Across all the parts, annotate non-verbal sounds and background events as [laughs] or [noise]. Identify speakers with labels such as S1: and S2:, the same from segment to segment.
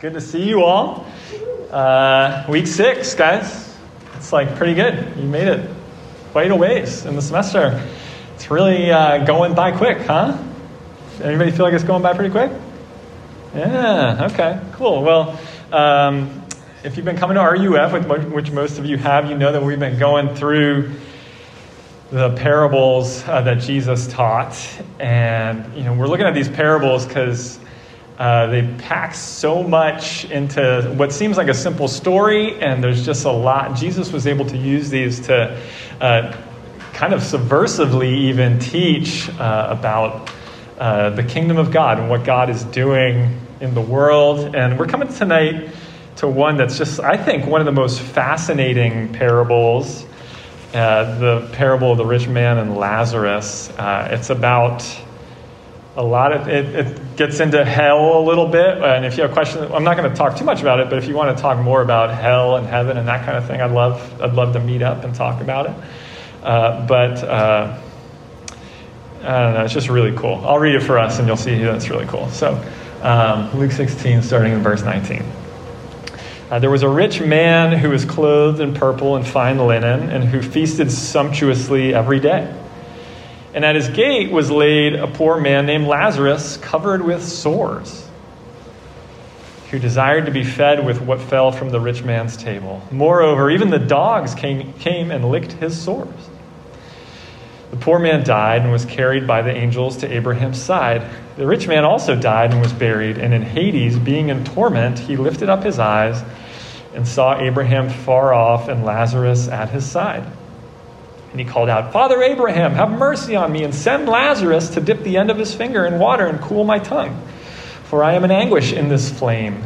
S1: Good to see you all. Uh, week six, guys. It's like pretty good. You made it quite a ways in the semester. It's really uh, going by quick, huh? Anybody feel like it's going by pretty quick? Yeah, okay, cool. Well, um, if you've been coming to RUF, which most of you have, you know that we've been going through the parables uh, that Jesus taught. And, you know, we're looking at these parables because uh, they pack so much into what seems like a simple story, and there's just a lot. Jesus was able to use these to uh, kind of subversively even teach uh, about uh, the kingdom of God and what God is doing in the world. And we're coming tonight to one that's just, I think, one of the most fascinating parables. Uh, the parable of the rich man and Lazarus. Uh, it's about a lot of it, it, gets into hell a little bit. And if you have questions i'm not going to talk too much about it but if you want to talk more about hell and heaven and that kind of thing i'd love i'd love to meet up and talk about it. Uh, but uh, i don't know it's just really cool. I'll read it for us and you'll see that's really cool. So um, luke 16 starting in verse 19 uh, there was a rich man who was clothed in purple and fine linen and who feasted sumptuously every day and at his gate was laid a poor man named Lazarus, covered with sores, who desired to be fed with what fell from the rich man's table. Moreover, even the dogs came, came and licked his sores. The poor man died and was carried by the angels to Abraham's side. The rich man also died and was buried, and in Hades, being in torment, he lifted up his eyes and saw Abraham far off and Lazarus at his side. And he called out, Father Abraham, have mercy on me and send Lazarus to dip the end of his finger in water and cool my tongue, for I am in anguish in this flame.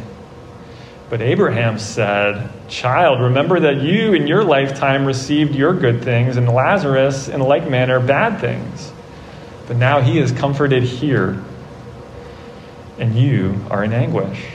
S1: But Abraham said, Child, remember that you in your lifetime received your good things, and Lazarus in like manner bad things. But now he is comforted here, and you are in anguish.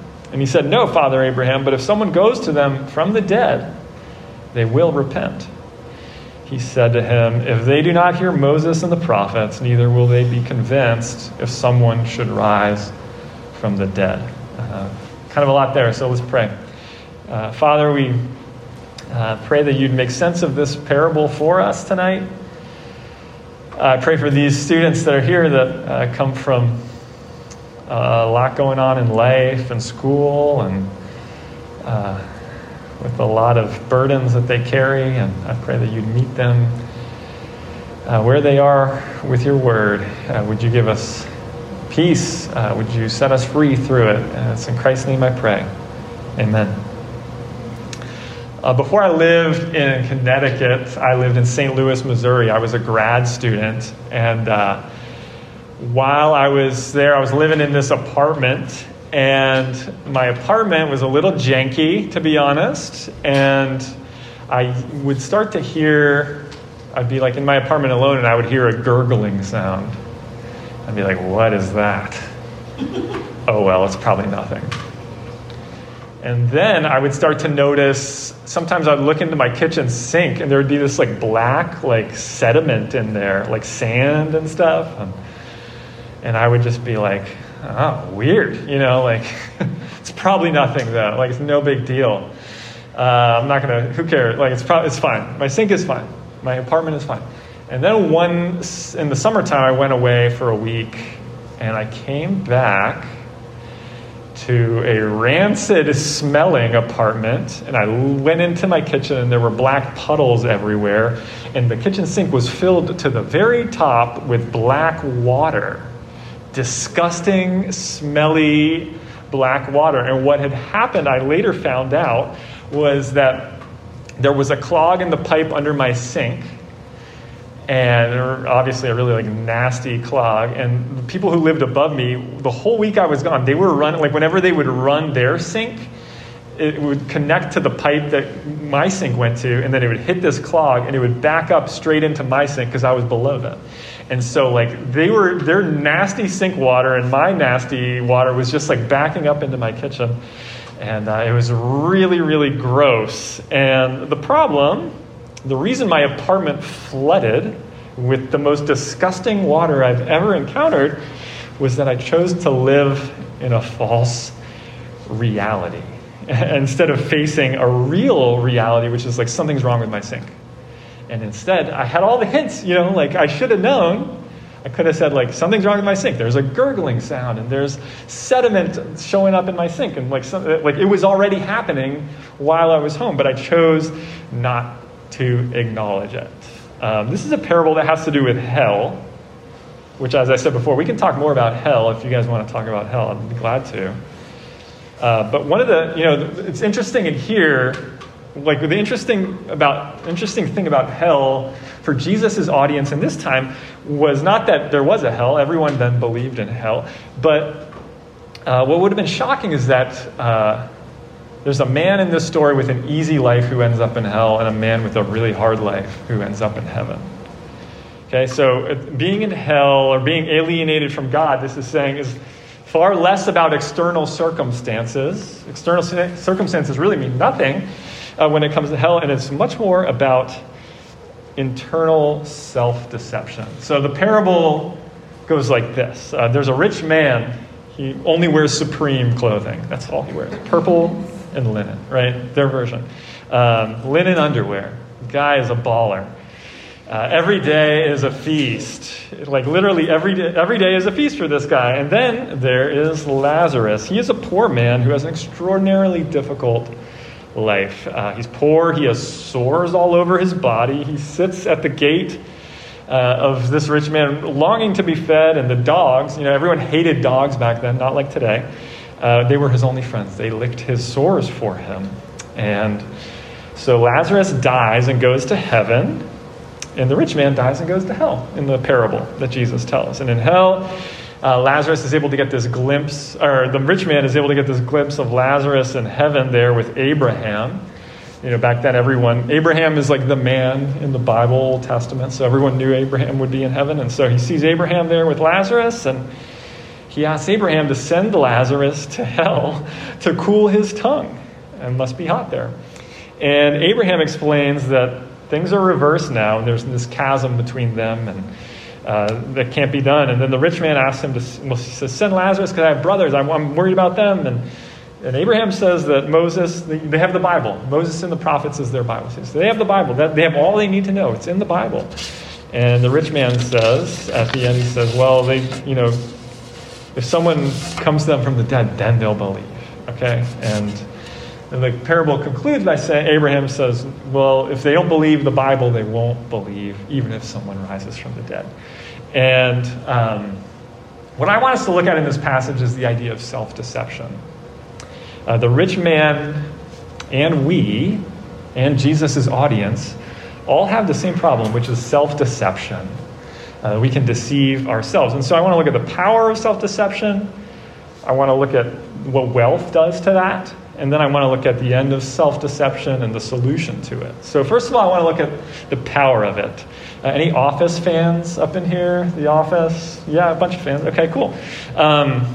S1: And he said, No, Father Abraham, but if someone goes to them from the dead, they will repent. He said to him, If they do not hear Moses and the prophets, neither will they be convinced if someone should rise from the dead. Uh, kind of a lot there, so let's pray. Uh, Father, we uh, pray that you'd make sense of this parable for us tonight. I pray for these students that are here that uh, come from a lot going on in life and school and uh, with a lot of burdens that they carry. And I pray that you'd meet them uh, where they are with your word. Uh, would you give us peace? Uh, would you set us free through it? And it's in Christ's name I pray. Amen. Uh, before I lived in Connecticut, I lived in St. Louis, Missouri. I was a grad student. And while I was there, I was living in this apartment, and my apartment was a little janky, to be honest. And I would start to hear, I'd be like in my apartment alone, and I would hear a gurgling sound. I'd be like, what is that? [laughs] oh, well, it's probably nothing. And then I would start to notice, sometimes I'd look into my kitchen sink, and there would be this like black, like sediment in there, like sand and stuff. And and I would just be like, oh, weird, you know, like, [laughs] it's probably nothing though, like, it's no big deal. Uh, I'm not gonna, who cares? Like, it's probably, it's fine. My sink is fine. My apartment is fine. And then one, in the summertime, I went away for a week and I came back to a rancid smelling apartment. And I went into my kitchen, and there were black puddles everywhere. And the kitchen sink was filled to the very top with black water. Disgusting, smelly black water. And what had happened, I later found out, was that there was a clog in the pipe under my sink and obviously a really like nasty clog. And the people who lived above me, the whole week I was gone, they were running like whenever they would run their sink, it would connect to the pipe that my sink went to, and then it would hit this clog, and it would back up straight into my sink because I was below them. And so like they were their nasty sink water and my nasty water was just like backing up into my kitchen. And uh, it was really, really gross. And the problem the reason my apartment flooded with the most disgusting water I've ever encountered was that I chose to live in a false reality [laughs] instead of facing a real reality, which is like something's wrong with my sink. And instead, I had all the hints, you know, like I should have known. I could have said, like, something's wrong with my sink. There's a gurgling sound, and there's sediment showing up in my sink. And, like, some, like it was already happening while I was home, but I chose not to acknowledge it. Um, this is a parable that has to do with hell, which, as I said before, we can talk more about hell if you guys want to talk about hell. I'd be glad to. Uh, but one of the, you know, it's interesting in here, like the interesting about interesting thing about hell for Jesus' audience in this time was not that there was a hell. Everyone then believed in hell, but uh, what would have been shocking is that. Uh, there's a man in this story with an easy life who ends up in hell, and a man with a really hard life who ends up in heaven. Okay, so uh, being in hell or being alienated from God, this is saying, is far less about external circumstances. External circumstances really mean nothing uh, when it comes to hell, and it's much more about internal self deception. So the parable goes like this uh, There's a rich man, he only wears supreme clothing. That's all he wears purple and linen, right? Their version. Um, linen underwear. Guy is a baller. Uh, every day is a feast. Like literally every day, every day is a feast for this guy. And then there is Lazarus. He is a poor man who has an extraordinarily difficult life. Uh, he's poor. He has sores all over his body. He sits at the gate uh, of this rich man, longing to be fed. And the dogs, you know, everyone hated dogs back then, not like today. Uh, they were his only friends. They licked his sores for him. And so Lazarus dies and goes to heaven, and the rich man dies and goes to hell in the parable that Jesus tells. And in hell, uh, Lazarus is able to get this glimpse, or the rich man is able to get this glimpse of Lazarus in heaven there with Abraham. You know, back then, everyone, Abraham is like the man in the Bible, Old Testament, so everyone knew Abraham would be in heaven. And so he sees Abraham there with Lazarus, and he asks Abraham to send Lazarus to hell to cool his tongue. and must be hot there. And Abraham explains that things are reversed now, and there's this chasm between them, and uh, that can't be done. And then the rich man asks him to well, says, send Lazarus because I have brothers. I'm, I'm, worried about them. And, and Abraham says that Moses, they have the Bible. Moses and the prophets is their Bible. So they have the Bible. They have all they need to know. It's in the Bible. And the rich man says, at the end, he says, well, they, you know, if someone comes to them from the dead, then they'll believe. Okay? And, and the parable concludes by saying, Abraham says, well, if they don't believe the Bible, they won't believe, even if someone rises from the dead. And um, what I want us to look at in this passage is the idea of self deception. Uh, the rich man and we, and Jesus' audience, all have the same problem, which is self deception uh, we can deceive ourselves. And so I want to look at the power of self deception. I want to look at what wealth does to that. And then I want to look at the end of self deception and the solution to it. So, first of all, I want to look at the power of it. Uh, any Office fans up in here? The Office? Yeah, a bunch of fans. Okay, cool. Um,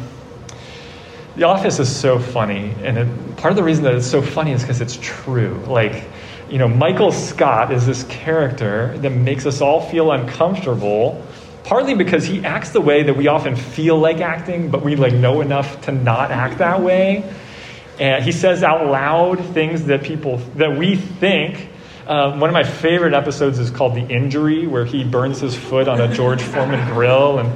S1: the Office is so funny. And it, part of the reason that it's so funny is because it's true. Like, you know, Michael Scott is this character that makes us all feel uncomfortable, partly because he acts the way that we often feel like acting, but we like know enough to not act that way. And he says out loud things that people that we think. Uh, one of my favorite episodes is called "The Injury," where he burns his foot on a George [laughs] Foreman grill, and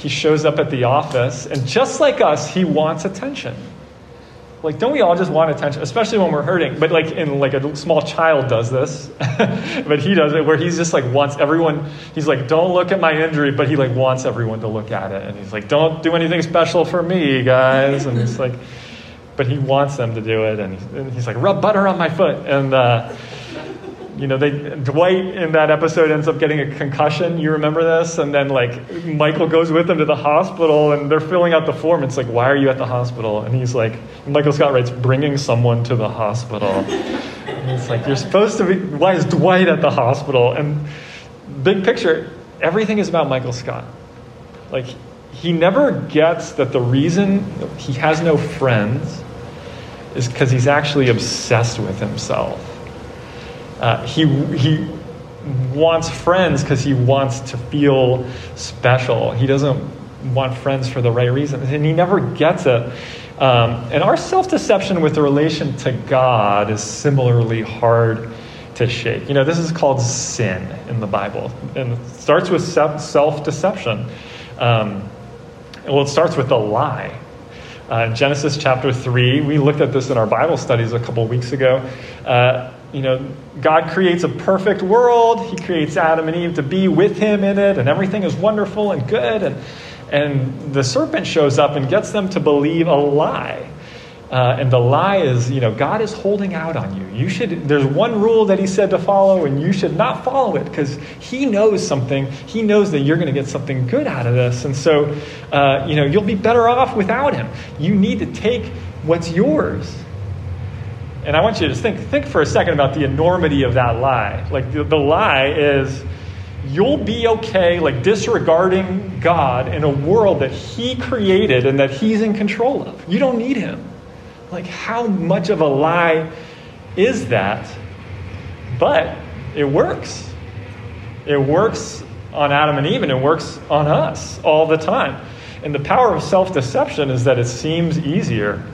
S1: he shows up at the office, and just like us, he wants attention. Like, don't we all just want attention, especially when we're hurting? But like, in like a small child does this, [laughs] but he does it where he's just like wants everyone. He's like, don't look at my injury, but he like wants everyone to look at it, and he's like, don't do anything special for me, guys. And it's like, but he wants them to do it, and he's, and he's like, rub butter on my foot, and. Uh, you know, they, Dwight in that episode ends up getting a concussion. You remember this? And then, like, Michael goes with him to the hospital and they're filling out the form. It's like, why are you at the hospital? And he's like, Michael Scott writes, bringing someone to the hospital. and it's like, you're supposed to be, why is Dwight at the hospital? And big picture, everything is about Michael Scott. Like, he never gets that the reason he has no friends is because he's actually obsessed with himself. Uh, he, he wants friends because he wants to feel special. He doesn't want friends for the right reasons, and he never gets it. Um, and our self deception with the relation to God is similarly hard to shake. You know, this is called sin in the Bible, and it starts with self deception. Um, well, it starts with a lie. Uh, Genesis chapter 3, we looked at this in our Bible studies a couple weeks ago. Uh, you know, God creates a perfect world. He creates Adam and Eve to be with him in it, and everything is wonderful and good. And, and the serpent shows up and gets them to believe a lie. Uh, and the lie is, you know, God is holding out on you. You should. There's one rule that He said to follow, and you should not follow it because He knows something. He knows that you're going to get something good out of this, and so, uh, you know, you'll be better off without Him. You need to take what's yours and I want you to think, think for a second about the enormity of that lie. Like, the, the lie is you'll be okay, like, disregarding God in a world that He created and that He's in control of. You don't need Him. Like, how much of a lie is that? But it works. It works on Adam and Eve, and it works on us all the time. And the power of self deception is that it seems easier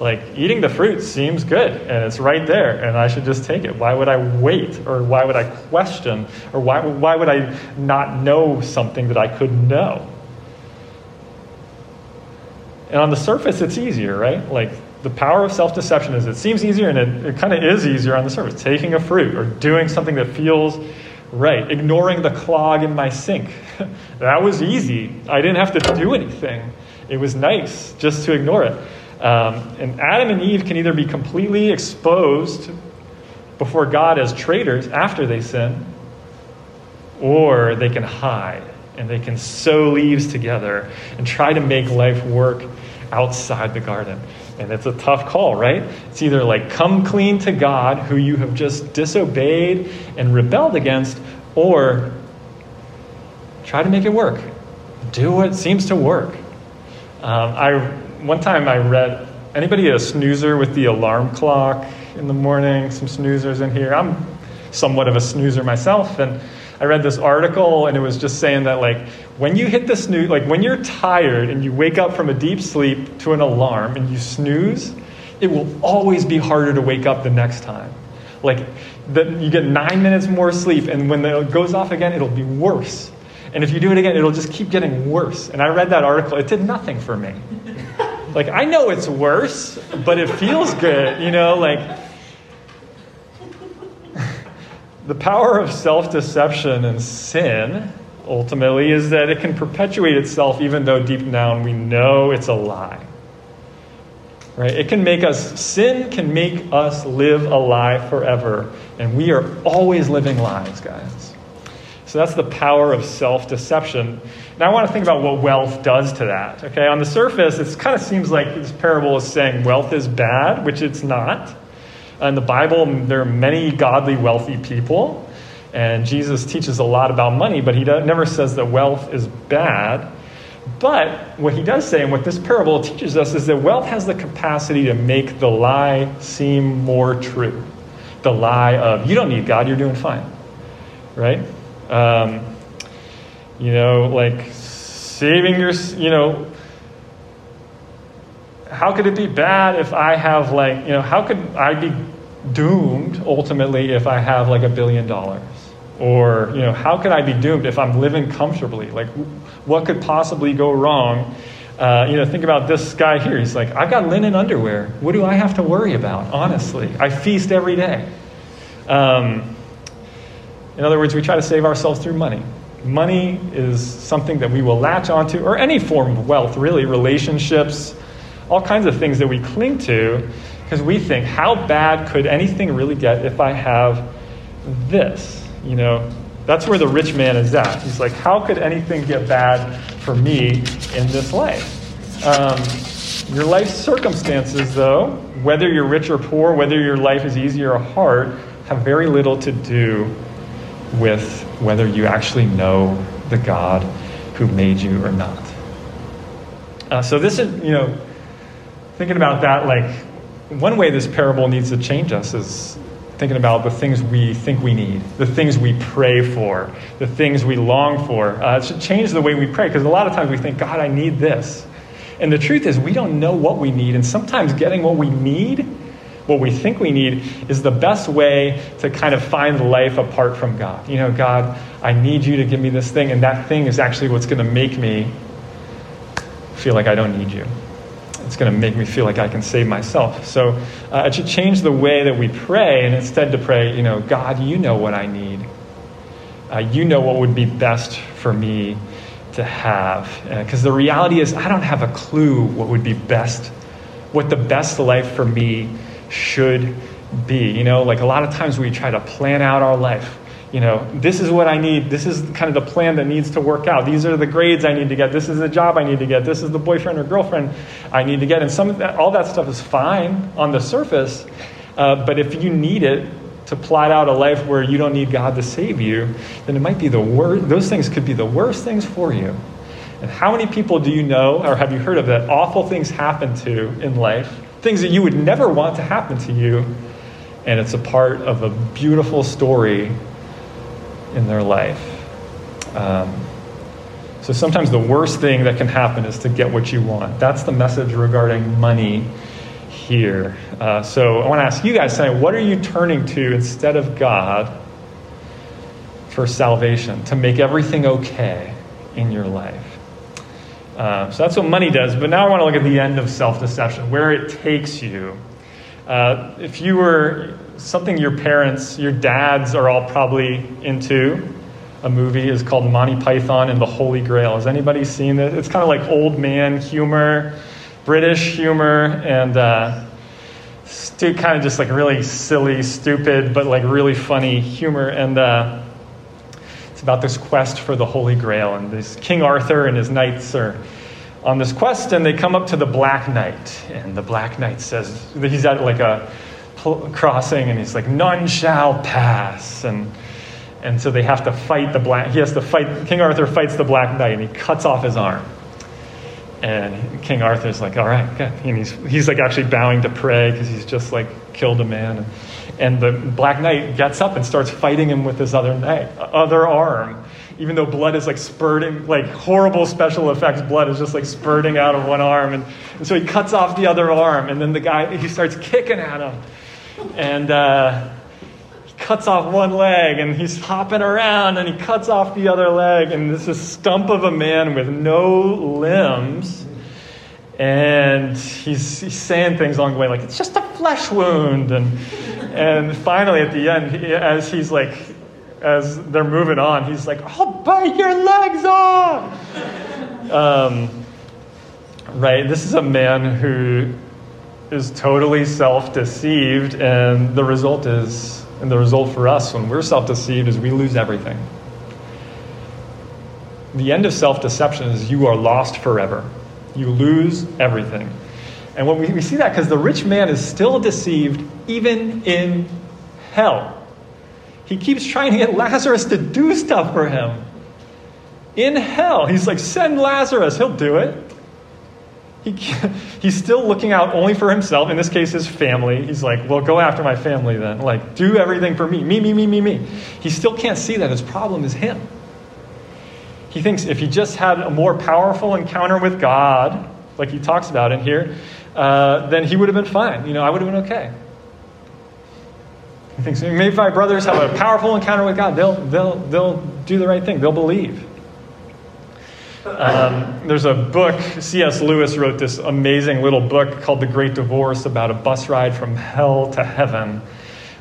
S1: like eating the fruit seems good and it's right there and I should just take it. Why would I wait or why would I question or why, why would I not know something that I could know? And on the surface, it's easier, right? Like the power of self deception is it seems easier and it, it kind of is easier on the surface. Taking a fruit or doing something that feels right, ignoring the clog in my sink. [laughs] that was easy. I didn't have to do anything. It was nice just to ignore it. Um, and Adam and Eve can either be completely exposed before God as traitors after they sin, or they can hide and they can sow leaves together and try to make life work outside the garden. And it's a tough call, right? It's either like come clean to God, who you have just disobeyed and rebelled against, or try to make it work. Do what seems to work. Um, I one time I read anybody a snoozer with the alarm clock in the morning? Some snoozers in here. I'm somewhat of a snoozer myself, and I read this article, and it was just saying that like when you hit the snooze, like when you're tired and you wake up from a deep sleep to an alarm and you snooze, it will always be harder to wake up the next time. Like that, you get nine minutes more sleep, and when it goes off again, it'll be worse. And if you do it again, it'll just keep getting worse. And I read that article; it did nothing for me. Like, I know it's worse, but it feels good, you know? Like, the power of self deception and sin ultimately is that it can perpetuate itself even though deep down we know it's a lie. Right? It can make us, sin can make us live a lie forever. And we are always living lies, guys. So that's the power of self deception. Now I want to think about what wealth does to that. Okay, on the surface, it kind of seems like this parable is saying wealth is bad, which it's not. In the Bible, there are many godly, wealthy people, and Jesus teaches a lot about money, but he never says that wealth is bad. But what he does say, and what this parable teaches us, is that wealth has the capacity to make the lie seem more true. The lie of, you don't need God, you're doing fine. Right? Um, you know, like saving your, you know, how could it be bad if I have like, you know, how could I be doomed ultimately if I have like a billion dollars? Or, you know, how could I be doomed if I'm living comfortably? Like, what could possibly go wrong Uh, you know, think about this guy here. He's like, I've got linen underwear. What do I have to worry about? Honestly, I feast every day. Um, in other words, we try to save ourselves through money. Money is something that we will latch onto, or any form of wealth, really, relationships, all kinds of things that we cling to, because we think, how bad could anything really get if I have this? You know, that's where the rich man is at. He's like, how could anything get bad for me in this life? Um, your life circumstances, though, whether you're rich or poor, whether your life is easy or hard, have very little to do with whether you actually know the God who made you or not. Uh, so, this is, you know, thinking about that, like, one way this parable needs to change us is thinking about the things we think we need, the things we pray for, the things we long for. Uh, it should change the way we pray because a lot of times we think, God, I need this. And the truth is, we don't know what we need. And sometimes getting what we need, what we think we need, is the best way to kind of find life apart from God. You know, God, I need you to give me this thing, and that thing is actually what's going to make me feel like I don't need you it's going to make me feel like I can save myself. So uh, it should change the way that we pray, and instead to pray, you know, God, you know what I need. Uh, you know what would be best for me to have. Because uh, the reality is, I don't have a clue what would be best, what the best life for me should be. You know, like a lot of times we try to plan out our life you know, this is what I need. This is kind of the plan that needs to work out. These are the grades I need to get. This is the job I need to get. This is the boyfriend or girlfriend I need to get. And some of that, all that stuff is fine on the surface. Uh, but if you need it to plot out a life where you don't need God to save you, then it might be the worst. Those things could be the worst things for you. And how many people do you know or have you heard of that awful things happen to in life? Things that you would never want to happen to you. And it's a part of a beautiful story in their life. Um, so sometimes the worst thing that can happen is to get what you want. That's the message regarding money here. Uh, so I want to ask you guys tonight what are you turning to instead of God for salvation, to make everything okay in your life? Uh, so that's what money does. But now I want to look at the end of self deception, where it takes you. Uh, if you were something your parents, your dads are all probably into. A movie is called Monty Python and the Holy Grail. Has anybody seen it? It's kind of like old man humor, British humor, and uh, stu- kind of just like really silly, stupid, but like really funny humor. And uh, it's about this quest for the Holy Grail. And this King Arthur and his knights are on this quest, and they come up to the Black Knight. And the Black Knight says, he's at like a crossing, and he's like, none shall pass. And, and so they have to fight the black, he has to fight, King Arthur fights the Black Knight, and he cuts off his arm. And King Arthur's like, all right, good. And he's, he's like actually bowing to pray because he's just like killed a man. And the Black Knight gets up and starts fighting him with his other, knight, other arm even though blood is like spurting, like horrible special effects, blood is just like spurting out of one arm. And, and so he cuts off the other arm, and then the guy, he starts kicking at him and uh, he cuts off one leg and he's hopping around and he cuts off the other leg and this is a stump of a man with no limbs. And he's, he's saying things along the way like it's just a flesh wound. And and finally at the end as he's like as they're moving on he's like i'll bite your legs off. Um, right this is a man who is totally self deceived, and the result is, and the result for us when we're self deceived is we lose everything. The end of self deception is you are lost forever. You lose everything. And when we, we see that because the rich man is still deceived even in hell. He keeps trying to get Lazarus to do stuff for him. In hell, he's like, send Lazarus, he'll do it. He, [laughs] he's still looking out only for himself, in this case, his family. He's like, well, go after my family then. Like, do everything for me. Me, me, me, me, me. He still can't see that his problem is him. He thinks if he just had a more powerful encounter with God, like he talks about in here, uh, then he would have been fine. You know, I would have been okay. He thinks maybe if my brothers have a powerful encounter with God, they'll, they'll, they'll do the right thing, they'll believe. Um, there's a book, C.S. Lewis wrote this amazing little book called The Great Divorce about a bus ride from hell to heaven,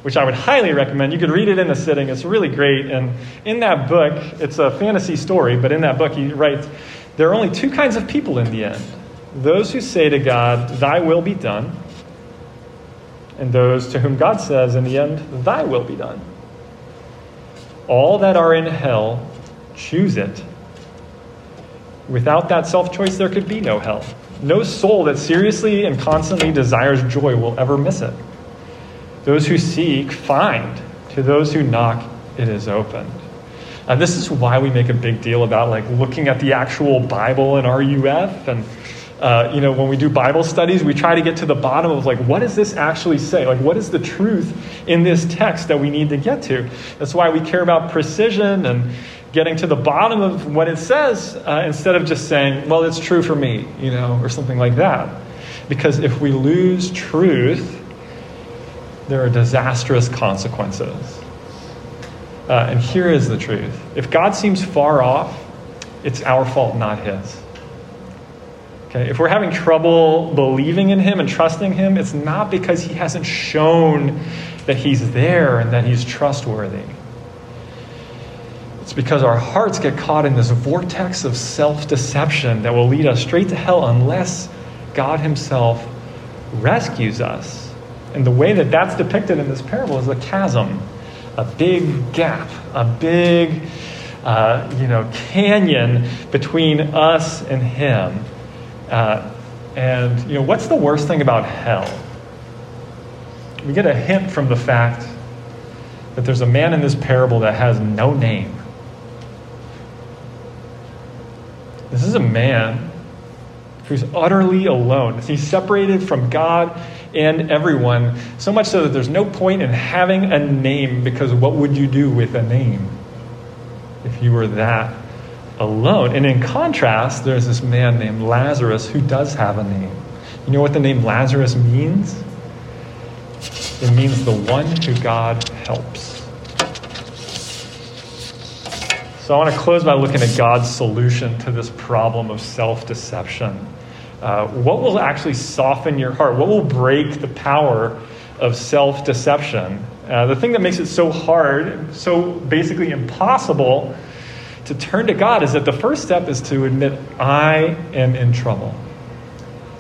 S1: which I would highly recommend. You could read it in a sitting, it's really great. And in that book, it's a fantasy story, but in that book, he writes there are only two kinds of people in the end those who say to God, Thy will be done, and those to whom God says, In the end, Thy will be done. All that are in hell choose it. Without that self choice, there could be no hell. No soul that seriously and constantly desires joy will ever miss it. Those who seek find. To those who knock, it is opened. And this is why we make a big deal about like looking at the actual Bible and RUF and uh, you know, when we do Bible studies, we try to get to the bottom of like, what does this actually say? Like, what is the truth in this text that we need to get to? That's why we care about precision and getting to the bottom of what it says uh, instead of just saying, well, it's true for me, you know, or something like that. Because if we lose truth, there are disastrous consequences. Uh, and here is the truth if God seems far off, it's our fault, not His. Okay? If we're having trouble believing in Him and trusting Him, it's not because He hasn't shown that He's there and that He's trustworthy. It's because our hearts get caught in this vortex of self deception that will lead us straight to hell unless God Himself rescues us. And the way that that's depicted in this parable is a chasm, a big gap, a big uh, you know, canyon between us and Him. Uh, and, you know, what's the worst thing about hell? We get a hint from the fact that there's a man in this parable that has no name. This is a man who's utterly alone. He's separated from God and everyone, so much so that there's no point in having a name because what would you do with a name if you were that alone. And in contrast, there's this man named Lazarus who does have a name. You know what the name Lazarus means? It means the one who God helps. So I want to close by looking at God's solution to this problem of self deception. Uh, what will actually soften your heart? What will break the power of self deception? Uh, the thing that makes it so hard, so basically impossible to turn to God is that the first step is to admit, I am in trouble.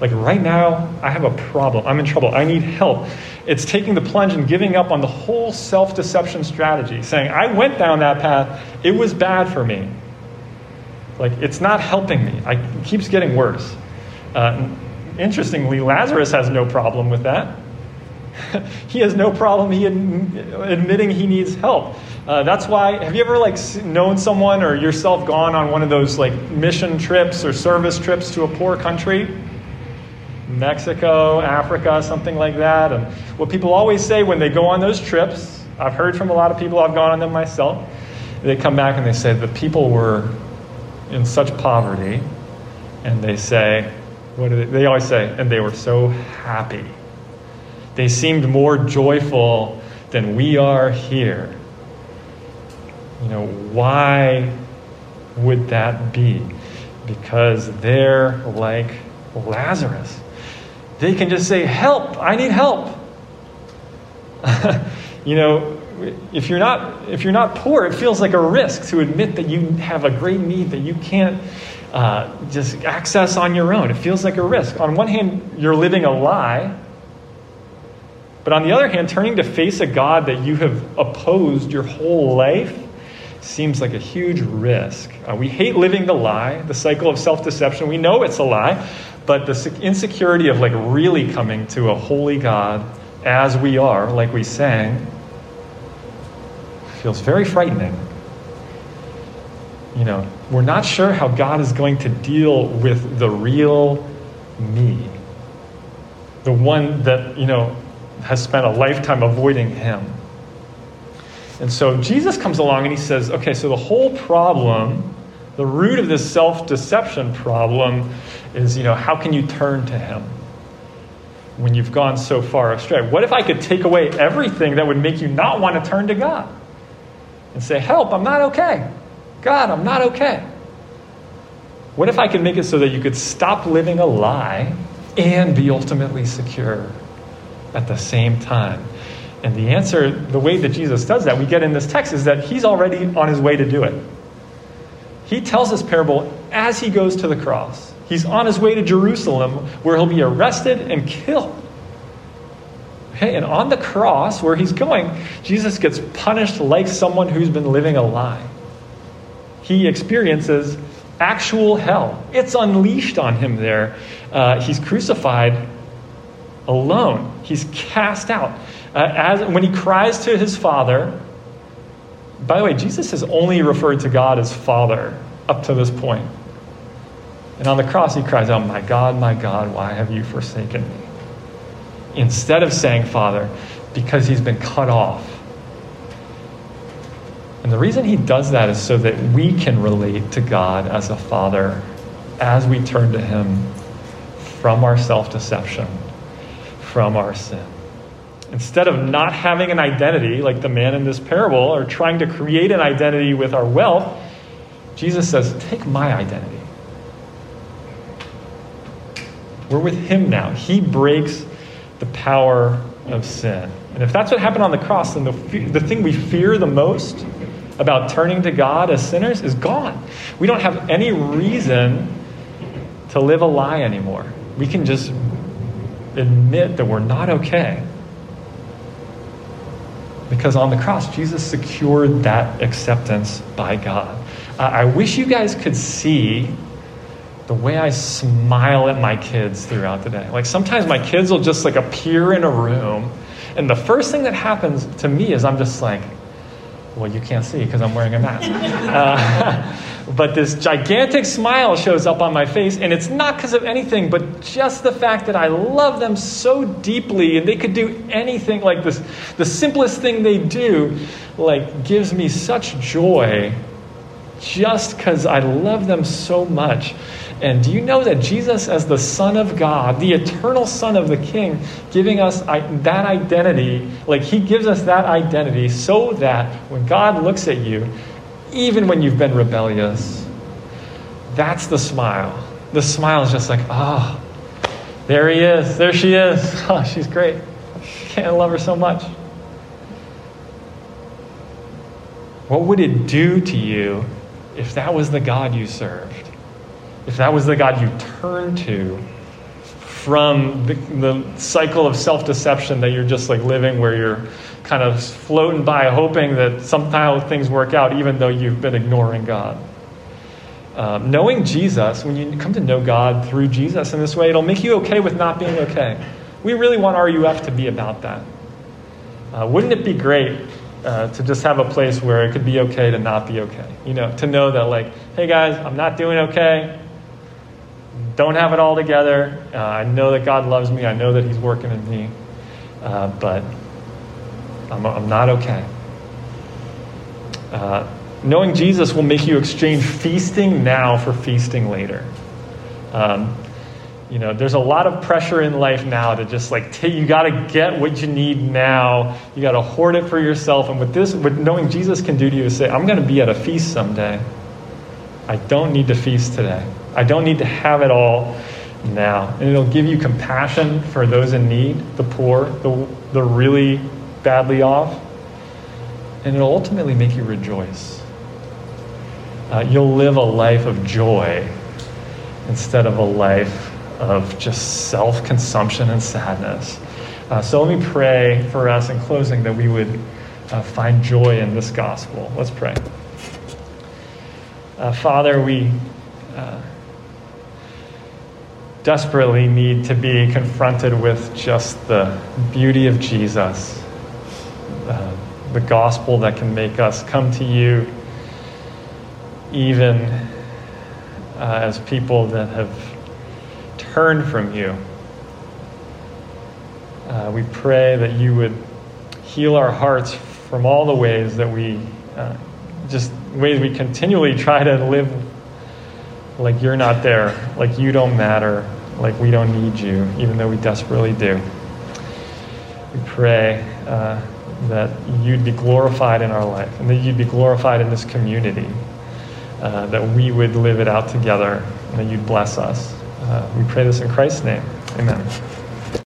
S1: Like right now, I have a problem. I'm in trouble. I need help. It's taking the plunge and giving up on the whole self deception strategy, saying, I went down that path. It was bad for me. Like, it's not helping me. I, it keeps getting worse. Uh, interestingly, Lazarus has no problem with that. [laughs] he has no problem he ad- admitting he needs help. Uh, that's why, have you ever like known someone or yourself gone on one of those like mission trips or service trips to a poor country? Mexico, Africa, something like that. And what people always say when they go on those trips, I've heard from a lot of people, I've gone on them myself, they come back and they say the people were in such poverty, and they say, what do they, they always say, and they were so happy. They seemed more joyful than we are here. You know, why would that be? Because they're like Lazarus. They can just say, Help, I need help. [laughs] you know, if you're not if you're not poor, it feels like a risk to admit that you have a great need that you can't uh, just access on your own. It feels like a risk. On one hand, you're living a lie, but on the other hand, turning to face a God that you have opposed your whole life seems like a huge risk. Uh, we hate living the lie, the cycle of self deception. We know it's a lie, but the insecurity of like really coming to a holy God as we are, like we sang, feels very frightening. You know, we're not sure how God is going to deal with the real me, the one that, you know, has spent a lifetime avoiding Him. And so Jesus comes along and he says, okay, so the whole problem, the root of this self deception problem is, you know, how can you turn to him when you've gone so far astray? What if I could take away everything that would make you not want to turn to God and say, help, I'm not okay. God, I'm not okay. What if I could make it so that you could stop living a lie and be ultimately secure at the same time? And the answer, the way that Jesus does that, we get in this text, is that he's already on his way to do it. He tells this parable as he goes to the cross. He's on his way to Jerusalem where he'll be arrested and killed. Okay, and on the cross where he's going, Jesus gets punished like someone who's been living a lie. He experiences actual hell. It's unleashed on him there. Uh, he's crucified alone. He's cast out. Uh, as, when he cries to his Father, by the way, Jesus has only referred to God as Father up to this point. And on the cross, he cries out, My God, my God, why have you forsaken me? Instead of saying Father, because he's been cut off. And the reason he does that is so that we can relate to God as a Father as we turn to him from our self deception, from our sin. Instead of not having an identity like the man in this parable or trying to create an identity with our wealth, Jesus says, Take my identity. We're with him now. He breaks the power of sin. And if that's what happened on the cross, then the, the thing we fear the most about turning to God as sinners is gone. We don't have any reason to live a lie anymore. We can just admit that we're not okay. Because on the cross, Jesus secured that acceptance by God. Uh, I wish you guys could see the way I smile at my kids throughout the day. Like sometimes my kids will just like appear in a room, and the first thing that happens to me is I'm just like, well, you can't see because I'm wearing a mask. [laughs] Uh, but this gigantic smile shows up on my face, and it's not because of anything, but just the fact that I love them so deeply, and they could do anything like this. The simplest thing they do, like, gives me such joy just because I love them so much. And do you know that Jesus, as the Son of God, the eternal Son of the King, giving us that identity, like He gives us that identity so that when God looks at you, even when you've been rebellious. That's the smile. The smile is just like, oh, there he is. There she is. Oh, [laughs] she's great. Can't love her so much. What would it do to you if that was the God you served? If that was the God you turned to from the, the cycle of self deception that you're just like living where you're kind of floating by, hoping that somehow things work out, even though you've been ignoring God. Um, knowing Jesus, when you come to know God through Jesus in this way, it'll make you okay with not being okay. We really want RUF to be about that. Uh, wouldn't it be great uh, to just have a place where it could be okay to not be okay? You know, to know that, like, hey guys, I'm not doing okay. Don't have it all together. Uh, I know that God loves me. I know that He's working in me. Uh, but I'm, I'm not okay. Uh, knowing Jesus will make you exchange feasting now for feasting later. Um, you know, there's a lot of pressure in life now to just like take, you got to get what you need now. You got to hoard it for yourself. And what this, what knowing Jesus can do to you is say, I'm going to be at a feast someday. I don't need to feast today. I don't need to have it all now. And it'll give you compassion for those in need, the poor, the, the really badly off, and it'll ultimately make you rejoice. Uh, you'll live a life of joy instead of a life of just self consumption and sadness. Uh, so let me pray for us in closing that we would uh, find joy in this gospel. Let's pray. Uh, Father, we uh, desperately need to be confronted with just the beauty of Jesus uh, the gospel that can make us come to you even uh, as people that have turned from you. Uh, we pray that you would heal our hearts from all the ways that we uh, just ways we continually try to live like you're not there, like you don't matter, like we don't need you, even though we desperately do. We pray uh, that you'd be glorified in our life and that you'd be glorified in this community, uh, that we would live it out together and that you'd bless us. Uh, we pray this in Christ's name. Amen.